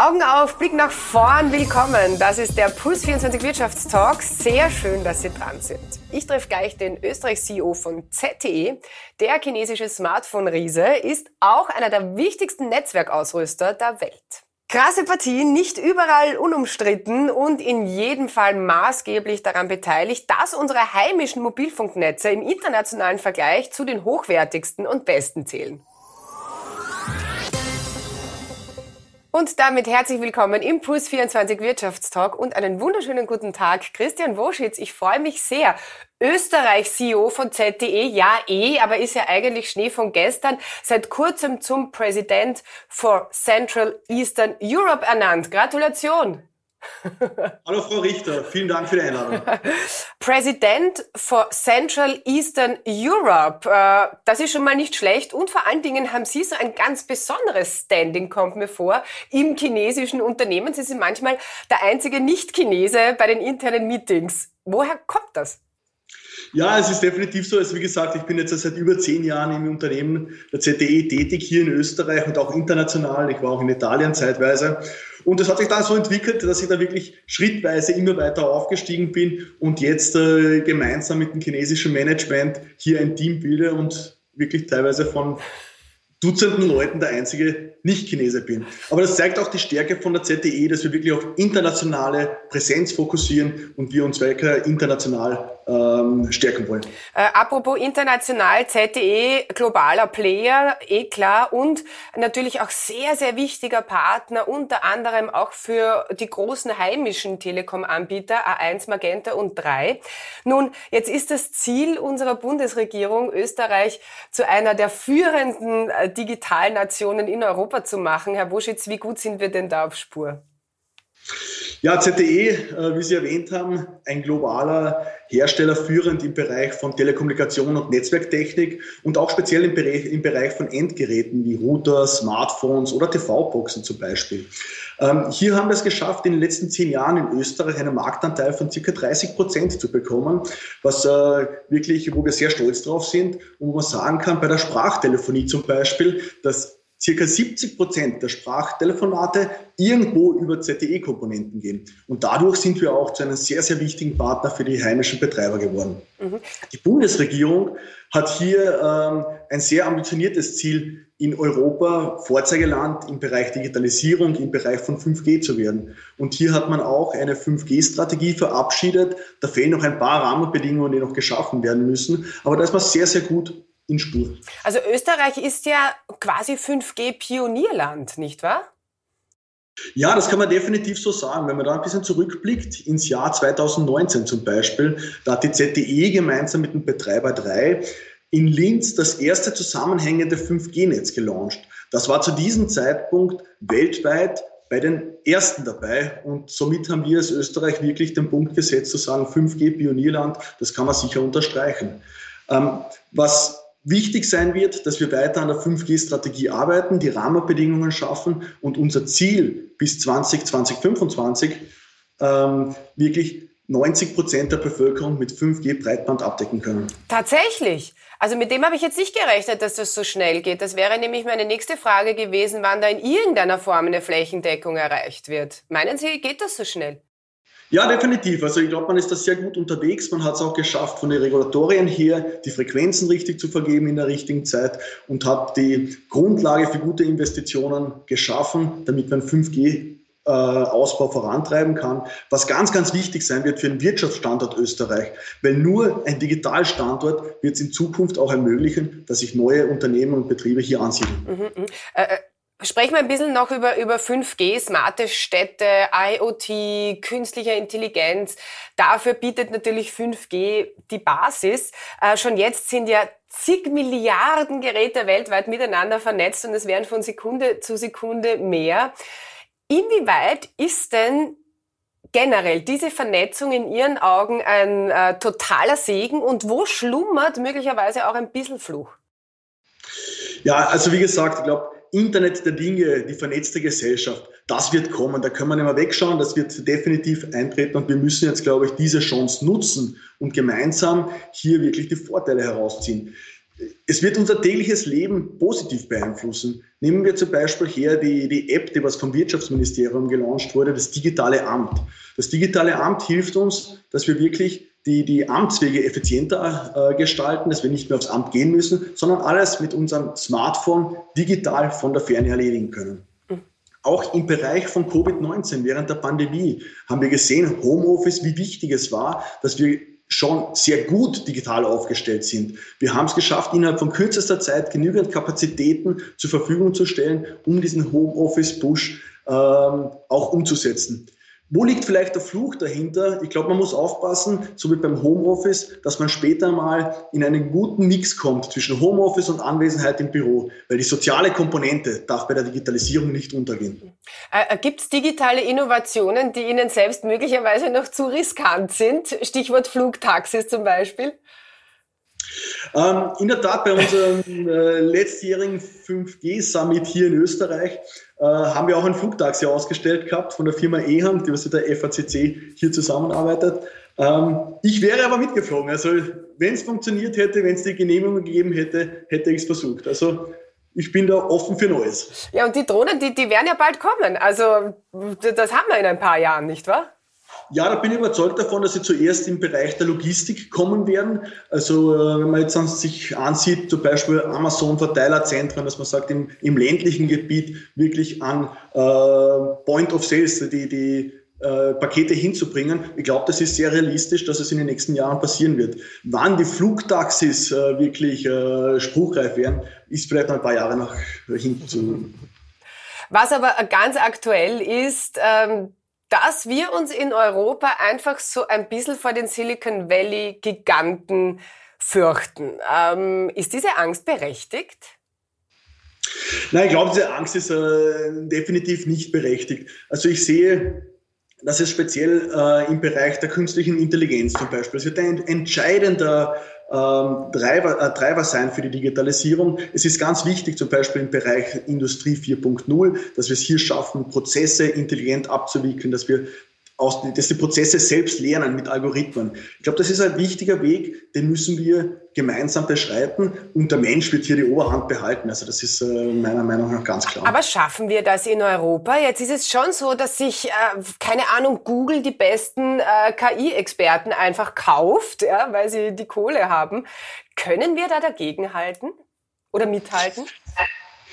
Augen auf, Blick nach vorn, willkommen. Das ist der Puls 24 Wirtschaftstalk. Sehr schön, dass Sie dran sind. Ich treffe gleich den Österreich-CEO von ZTE. Der chinesische Smartphone-Riese ist auch einer der wichtigsten Netzwerkausrüster der Welt. Krasse Partie, nicht überall unumstritten und in jedem Fall maßgeblich daran beteiligt, dass unsere heimischen Mobilfunknetze im internationalen Vergleich zu den hochwertigsten und besten zählen. Und damit herzlich willkommen im Puls 24 Wirtschaftstalk und einen wunderschönen guten Tag. Christian Woschitz, ich freue mich sehr. Österreich CEO von ZDE, ja eh, aber ist ja eigentlich Schnee von gestern, seit kurzem zum Präsident for Central Eastern Europe ernannt. Gratulation. Hallo Frau Richter, vielen Dank für die Einladung. Präsident for Central Eastern Europe, äh, das ist schon mal nicht schlecht und vor allen Dingen haben Sie so ein ganz besonderes Standing, kommt mir vor, im chinesischen Unternehmen. Sie sind manchmal der einzige Nicht-Chinese bei den internen Meetings. Woher kommt das? Ja, es ist definitiv so. Also wie gesagt, ich bin jetzt seit über zehn Jahren im Unternehmen der ZDE tätig hier in Österreich und auch international. Ich war auch in Italien zeitweise. Und es hat sich dann so entwickelt, dass ich da wirklich schrittweise immer weiter aufgestiegen bin und jetzt äh, gemeinsam mit dem chinesischen Management hier ein Team bilde und wirklich teilweise von Dutzenden Leuten der einzige Nicht-Chinese bin. Aber das zeigt auch die Stärke von der ZDE, dass wir wirklich auf internationale Präsenz fokussieren und wir uns weiter international ähm, stärken wollen. Äh, apropos international, ZTE, globaler Player, eh klar, und natürlich auch sehr, sehr wichtiger Partner, unter anderem auch für die großen heimischen Telekom-Anbieter A1, Magenta und 3. Nun, jetzt ist das Ziel unserer Bundesregierung, Österreich zu einer der führenden äh, Digitalnationen in Europa zu machen. Herr Buschitz, wie gut sind wir denn da auf Spur? Ja, ZTE, äh, wie Sie erwähnt haben, ein globaler Hersteller führend im Bereich von Telekommunikation und Netzwerktechnik und auch speziell im Bereich, im Bereich von Endgeräten wie Router, Smartphones oder TV-Boxen zum Beispiel. Ähm, hier haben wir es geschafft, in den letzten zehn Jahren in Österreich einen Marktanteil von circa 30 Prozent zu bekommen, was äh, wirklich, wo wir sehr stolz drauf sind und wo man sagen kann, bei der Sprachtelefonie zum Beispiel, dass circa 70 Prozent der Sprachtelefonate irgendwo über ZTE-Komponenten gehen. Und dadurch sind wir auch zu einem sehr, sehr wichtigen Partner für die heimischen Betreiber geworden. Mhm. Die Bundesregierung hat hier ähm, ein sehr ambitioniertes Ziel, in Europa Vorzeigeland im Bereich Digitalisierung, im Bereich von 5G zu werden. Und hier hat man auch eine 5G-Strategie verabschiedet. Da fehlen noch ein paar Rahmenbedingungen, die noch geschaffen werden müssen. Aber da ist man sehr, sehr gut in Spur. Also Österreich ist ja quasi 5G-Pionierland, nicht wahr? Ja, das kann man definitiv so sagen. Wenn man da ein bisschen zurückblickt, ins Jahr 2019 zum Beispiel, da hat die ZDE gemeinsam mit dem Betreiber 3 in Linz das erste zusammenhängende 5G-Netz gelauncht. Das war zu diesem Zeitpunkt weltweit bei den ersten dabei und somit haben wir als Österreich wirklich den Punkt gesetzt zu sagen, 5G-Pionierland, das kann man sicher unterstreichen. Ähm, was wichtig sein wird, dass wir weiter an der 5G-Strategie arbeiten, die Rahmenbedingungen schaffen und unser Ziel bis 20, 2025 ähm, wirklich 90 Prozent der Bevölkerung mit 5G Breitband abdecken können. Tatsächlich. Also mit dem habe ich jetzt nicht gerechnet, dass das so schnell geht. Das wäre nämlich meine nächste Frage gewesen, wann da in irgendeiner Form eine Flächendeckung erreicht wird. Meinen Sie, geht das so schnell? Ja, definitiv. Also ich glaube, man ist da sehr gut unterwegs. Man hat es auch geschafft, von den Regulatorien her die Frequenzen richtig zu vergeben in der richtigen Zeit und hat die Grundlage für gute Investitionen geschaffen, damit man 5G äh, Ausbau vorantreiben kann, was ganz, ganz wichtig sein wird für den Wirtschaftsstandort Österreich, weil nur ein Digitalstandort wird es in Zukunft auch ermöglichen, dass sich neue Unternehmen und Betriebe hier ansiedeln. Mhm, mh. äh, äh Sprechen wir ein bisschen noch über, über 5G, smarte Städte, IoT, künstliche Intelligenz. Dafür bietet natürlich 5G die Basis. Äh, schon jetzt sind ja zig Milliarden Geräte weltweit miteinander vernetzt und es werden von Sekunde zu Sekunde mehr. Inwieweit ist denn generell diese Vernetzung in Ihren Augen ein äh, totaler Segen und wo schlummert möglicherweise auch ein bisschen Fluch? Ja, also wie gesagt, ich glaube, Internet der Dinge, die vernetzte Gesellschaft, das wird kommen. Da können wir nicht mehr wegschauen. Das wird definitiv eintreten. Und wir müssen jetzt, glaube ich, diese Chance nutzen und gemeinsam hier wirklich die Vorteile herausziehen. es wird unser tägliches Leben positiv beeinflussen. Nehmen wir zum Beispiel her die, die App, die was vom Wirtschaftsministerium gelauncht wurde, das digitale Amt. Das digitale Amt hilft uns, dass wir wirklich die, die Amtswege effizienter äh, gestalten, dass wir nicht mehr aufs Amt gehen müssen, sondern alles mit unserem Smartphone digital von der Ferne erledigen können. Auch im Bereich von Covid-19 während der Pandemie haben wir gesehen, Homeoffice, wie wichtig es war, dass wir schon sehr gut digital aufgestellt sind. Wir haben es geschafft, innerhalb von kürzester Zeit genügend Kapazitäten zur Verfügung zu stellen, um diesen Homeoffice-Push ähm, auch umzusetzen. Wo liegt vielleicht der Fluch dahinter? Ich glaube, man muss aufpassen, so wie beim Homeoffice, dass man später mal in einen guten Mix kommt zwischen Homeoffice und Anwesenheit im Büro, weil die soziale Komponente darf bei der Digitalisierung nicht untergehen. Äh, äh Gibt es digitale Innovationen, die Ihnen selbst möglicherweise noch zu riskant sind? Stichwort Flugtaxis zum Beispiel. Ähm, in der Tat, bei unserem äh, letztjährigen 5G-Summit hier in Österreich äh, haben wir auch ein Flugtaxi ausgestellt gehabt von der Firma EHAM, die was mit der FACC hier zusammenarbeitet. Ähm, ich wäre aber mitgeflogen. Also wenn es funktioniert hätte, wenn es die Genehmigung gegeben hätte, hätte ich es versucht. Also ich bin da offen für Neues. Ja, und die Drohnen, die, die werden ja bald kommen. Also das haben wir in ein paar Jahren, nicht wahr? Ja, da bin ich überzeugt davon, dass sie zuerst im Bereich der Logistik kommen werden. Also äh, wenn man jetzt sich ansieht, zum Beispiel Amazon-Verteilerzentren, dass man sagt, im, im ländlichen Gebiet wirklich an äh, Point of Sales, die, die äh, Pakete hinzubringen. Ich glaube, das ist sehr realistisch, dass es in den nächsten Jahren passieren wird. Wann die Flugtaxis äh, wirklich äh, spruchreif werden, ist vielleicht noch ein paar Jahre nach hinten zu. Was aber ganz aktuell ist, ähm, dass wir uns in Europa einfach so ein bisschen vor den Silicon Valley Giganten fürchten. Ähm, ist diese Angst berechtigt? Nein, ich glaube, diese Angst ist äh, definitiv nicht berechtigt. Also ich sehe, dass es speziell äh, im Bereich der künstlichen Intelligenz zum Beispiel, es wird ein entscheidender Treiber, äh, sein für die Digitalisierung. Es ist ganz wichtig, zum Beispiel im Bereich Industrie 4.0, dass wir es hier schaffen, Prozesse intelligent abzuwickeln, dass wir aus, dass die Prozesse selbst lernen mit Algorithmen. Ich glaube, das ist ein wichtiger Weg, den müssen wir gemeinsam beschreiten und der Mensch wird hier die Oberhand behalten. Also das ist äh, meiner Meinung nach ganz klar. Aber schaffen wir das in Europa? Jetzt ist es schon so, dass sich, äh, keine Ahnung, Google die besten äh, KI-Experten einfach kauft, ja, weil sie die Kohle haben. Können wir da dagegenhalten oder mithalten?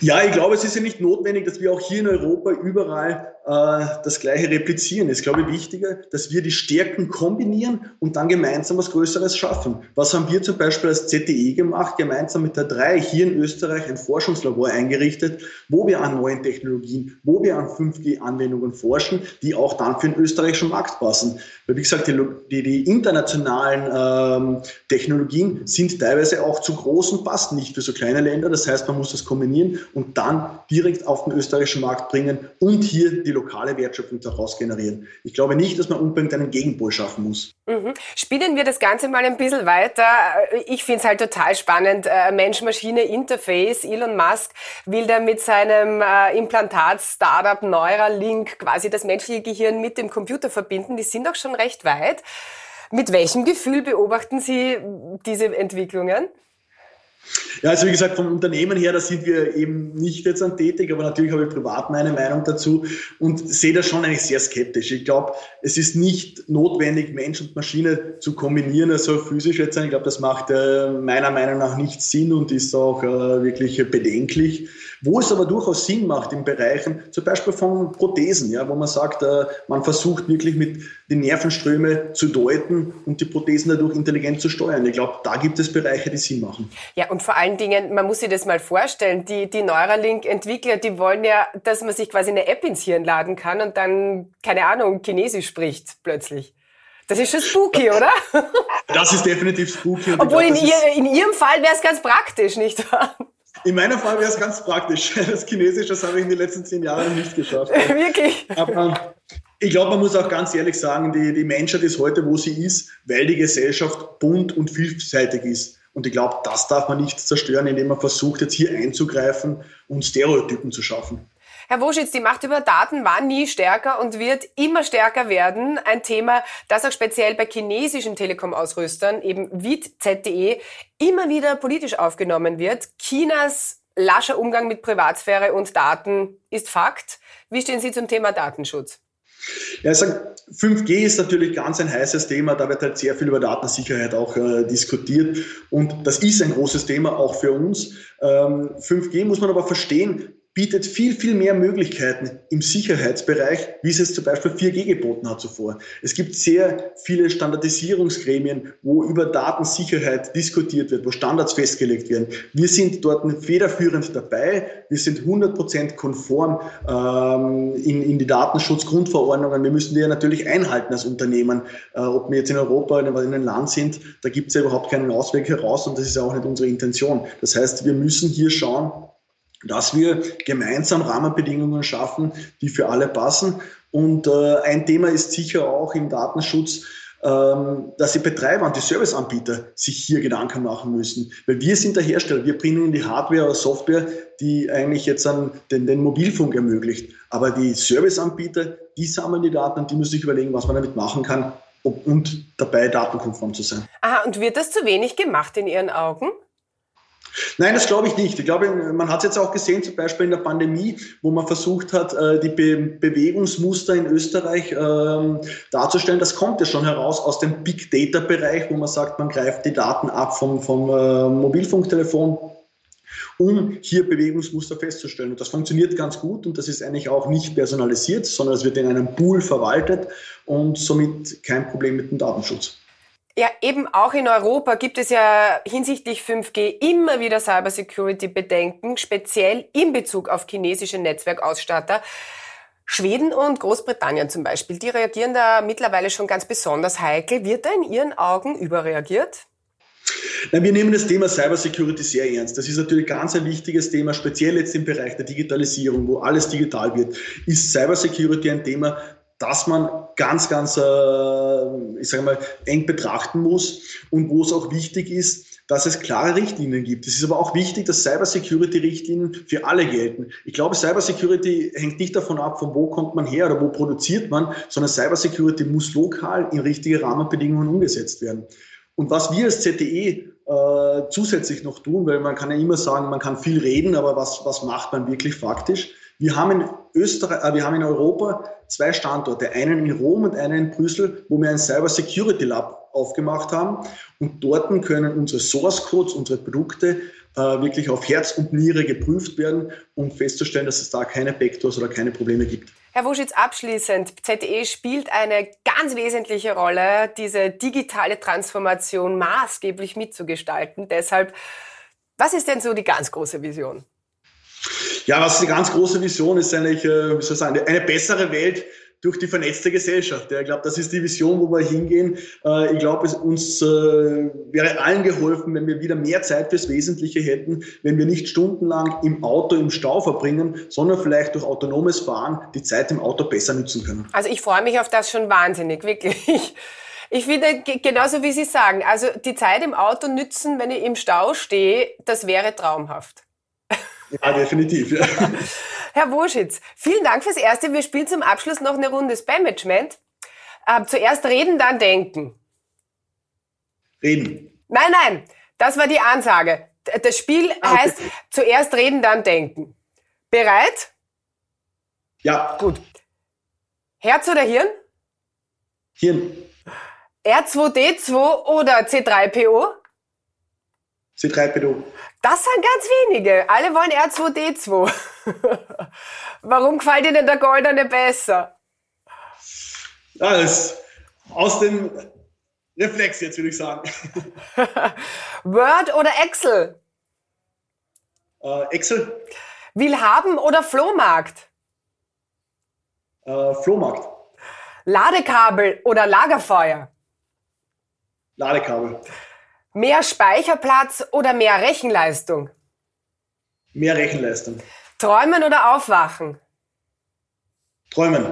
Ja, ich glaube, es ist ja nicht notwendig, dass wir auch hier in Europa überall das Gleiche replizieren. Es ist, glaube ich, wichtiger, dass wir die Stärken kombinieren und dann gemeinsam was Größeres schaffen. Was haben wir zum Beispiel als ZTE gemacht, gemeinsam mit der 3 hier in Österreich ein Forschungslabor eingerichtet, wo wir an neuen Technologien, wo wir an 5G-Anwendungen forschen, die auch dann für den österreichischen Markt passen. Weil, wie gesagt, die, die, die internationalen ähm, Technologien sind teilweise auch zu groß und passen nicht für so kleine Länder. Das heißt, man muss das kombinieren und dann direkt auf den österreichischen Markt bringen und hier die lokale Wertschöpfung daraus generieren. Ich glaube nicht, dass man unbedingt einen Gegenpol schaffen muss. Mhm. Spielen wir das Ganze mal ein bisschen weiter. Ich finde es halt total spannend. Äh, Mensch-Maschine-Interface. Elon Musk will da mit seinem äh, Implantat-Startup Neuralink quasi das menschliche Gehirn mit dem Computer verbinden. Die sind auch schon recht weit. Mit welchem Gefühl beobachten Sie diese Entwicklungen? Ja, also wie gesagt, vom Unternehmen her, da sind wir eben nicht jetzt an tätig, aber natürlich habe ich privat meine Meinung dazu und sehe das schon eigentlich sehr skeptisch. Ich glaube, es ist nicht notwendig, Mensch und Maschine zu kombinieren, also physisch jetzt. Ich glaube, das macht äh, meiner Meinung nach nicht Sinn und ist auch äh, wirklich bedenklich. Wo es aber durchaus Sinn macht in Bereichen, zum Beispiel von Prothesen, ja, wo man sagt, äh, man versucht wirklich mit den Nervenströme zu deuten und die Prothesen dadurch intelligent zu steuern. Ich glaube, da gibt es Bereiche, die Sinn machen. Ja, und vor allen Dingen, man muss sich das mal vorstellen, die, die Neuralink-Entwickler, die wollen ja, dass man sich quasi eine App ins Hirn laden kann und dann, keine Ahnung, Chinesisch spricht plötzlich. Das ist schon spooky, oder? Das ist definitiv spooky. Obwohl glaub, in, ihr, in Ihrem Fall wäre es ganz praktisch, nicht wahr? In meinem Fall wäre es ganz praktisch. Das Chinesisch, das habe ich in den letzten zehn Jahren nicht geschafft. Wirklich? Aber ich glaube, man muss auch ganz ehrlich sagen, die, die Menschheit ist heute, wo sie ist, weil die Gesellschaft bunt und vielseitig ist. Und ich glaube, das darf man nicht zerstören, indem man versucht, jetzt hier einzugreifen und Stereotypen zu schaffen. Herr Woschitz, die Macht über Daten war nie stärker und wird immer stärker werden. Ein Thema, das auch speziell bei chinesischen Telekom-Ausrüstern, eben wie ZTE, immer wieder politisch aufgenommen wird. Chinas lascher Umgang mit Privatsphäre und Daten ist Fakt. Wie stehen Sie zum Thema Datenschutz? Ja, ich sage, 5G ist natürlich ganz ein heißes Thema. Da wird halt sehr viel über Datensicherheit auch äh, diskutiert. Und das ist ein großes Thema auch für uns. Ähm, 5G muss man aber verstehen, bietet viel, viel mehr Möglichkeiten im Sicherheitsbereich, wie es jetzt zum Beispiel 4G geboten hat zuvor. Es gibt sehr viele Standardisierungsgremien, wo über Datensicherheit diskutiert wird, wo Standards festgelegt werden. Wir sind dort federführend dabei. Wir sind 100% konform ähm, in, in die Datenschutzgrundverordnungen. Wir müssen die ja natürlich einhalten als Unternehmen. Äh, ob wir jetzt in Europa oder in einem Land sind, da gibt es ja überhaupt keinen Ausweg heraus und das ist auch nicht unsere Intention. Das heißt, wir müssen hier schauen, dass wir gemeinsam Rahmenbedingungen schaffen, die für alle passen. Und äh, ein Thema ist sicher auch im Datenschutz, ähm, dass die Betreiber und die Serviceanbieter sich hier Gedanken machen müssen. Weil wir sind der Hersteller, wir bringen die Hardware oder Software, die eigentlich jetzt an den, den Mobilfunk ermöglicht. Aber die Serviceanbieter, die sammeln die Daten und die müssen sich überlegen, was man damit machen kann und dabei datenkonform zu sein. Aha, und wird das zu wenig gemacht in Ihren Augen? Nein, das glaube ich nicht. Ich glaube, man hat es jetzt auch gesehen, zum Beispiel in der Pandemie, wo man versucht hat, äh, die Be Bewegungsmuster in Österreich ähm, darzustellen. Das kommt ja schon heraus aus dem Big Data Bereich, wo man sagt, man greift die Daten ab vom, vom äh, Mobilfunktelefon um hier Bewegungsmuster festzustellen. Und das funktioniert ganz gut und das ist eigentlich auch nicht personalisiert, sondern es wird in einem Pool verwaltet und somit kein Problem mit dem Datenschutz. Ja, eben auch in Europa gibt es ja hinsichtlich 5G immer wieder Cybersecurity-Bedenken, speziell in Bezug auf chinesische Netzwerkausstatter. Schweden und Großbritannien zum Beispiel, die reagieren da mittlerweile schon ganz besonders heikel. Wird da in Ihren Augen überreagiert? Nein, wir nehmen das Thema Cybersecurity sehr ernst. Das ist natürlich ganz ein wichtiges Thema, speziell jetzt im Bereich der Digitalisierung, wo alles digital wird. Ist Cybersecurity ein Thema, das man ganz, ganz, äh, ich sage mal, eng betrachten muss und wo es auch wichtig ist, dass es klare Richtlinien gibt. Es ist aber auch wichtig, dass Cybersecurity-Richtlinien für alle gelten. Ich glaube, Cybersecurity hängt nicht davon ab, von wo kommt man her oder wo produziert man, sondern Cybersecurity muss lokal in richtige Rahmenbedingungen umgesetzt werden. Und was wir als ZTE äh, zusätzlich noch tun, weil man kann ja immer sagen, man kann viel reden, aber was, was macht man wirklich faktisch? Wir haben in Österreich, äh, wir haben in Europa zwei Standorte, einen in Rom und einen in Brüssel, wo wir ein Cyber Security Lab aufgemacht haben. Und dort können unsere Source Codes, unsere Produkte äh, wirklich auf Herz und Niere geprüft werden, um festzustellen, dass es da keine Backdoors oder keine Probleme gibt. Herr Wuschitz, abschließend, ZTE spielt eine ganz wesentliche Rolle, diese digitale Transformation maßgeblich mitzugestalten. Deshalb, was ist denn so die ganz große Vision? Ja, was die ganz große Vision ist eigentlich, äh, wie soll ich sagen, eine bessere Welt durch die vernetzte Gesellschaft. Ja, ich glaube, das ist die Vision, wo wir hingehen. Äh, ich glaube, uns äh, wäre allen geholfen, wenn wir wieder mehr Zeit fürs Wesentliche hätten, wenn wir nicht stundenlang im Auto im Stau verbringen, sondern vielleicht durch autonomes Fahren die Zeit im Auto besser nutzen können. Also ich freue mich auf das schon wahnsinnig, wirklich. Ich finde, genauso wie Sie sagen, also die Zeit im Auto nützen, wenn ich im Stau stehe, das wäre traumhaft. Ja, definitiv. Ja. Herr Woschitz, vielen Dank fürs Erste. Wir spielen zum Abschluss noch eine Runde Spam-Management. Äh, zuerst reden, dann denken. Reden. Nein, nein, das war die Ansage. Das Spiel ah, okay. heißt zuerst reden, dann denken. Bereit? Ja. Gut. Herz oder Hirn? Hirn. R2D2 oder C3PO? C3PO. Das sind ganz wenige. Alle wollen R2D2. Warum gefällt Ihnen der Goldene besser? Ja, das aus dem Reflex jetzt, würde ich sagen. Word oder Excel? Äh, Excel. Will haben oder Flohmarkt? Äh, Flohmarkt. Ladekabel oder Lagerfeuer? Ladekabel. Mehr Speicherplatz oder mehr Rechenleistung? Mehr Rechenleistung. Träumen oder aufwachen? Träumen.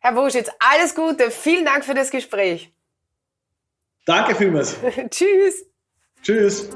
Herr Wuschitz, alles Gute. Vielen Dank für das Gespräch. Danke vielmals. Tschüss. Tschüss.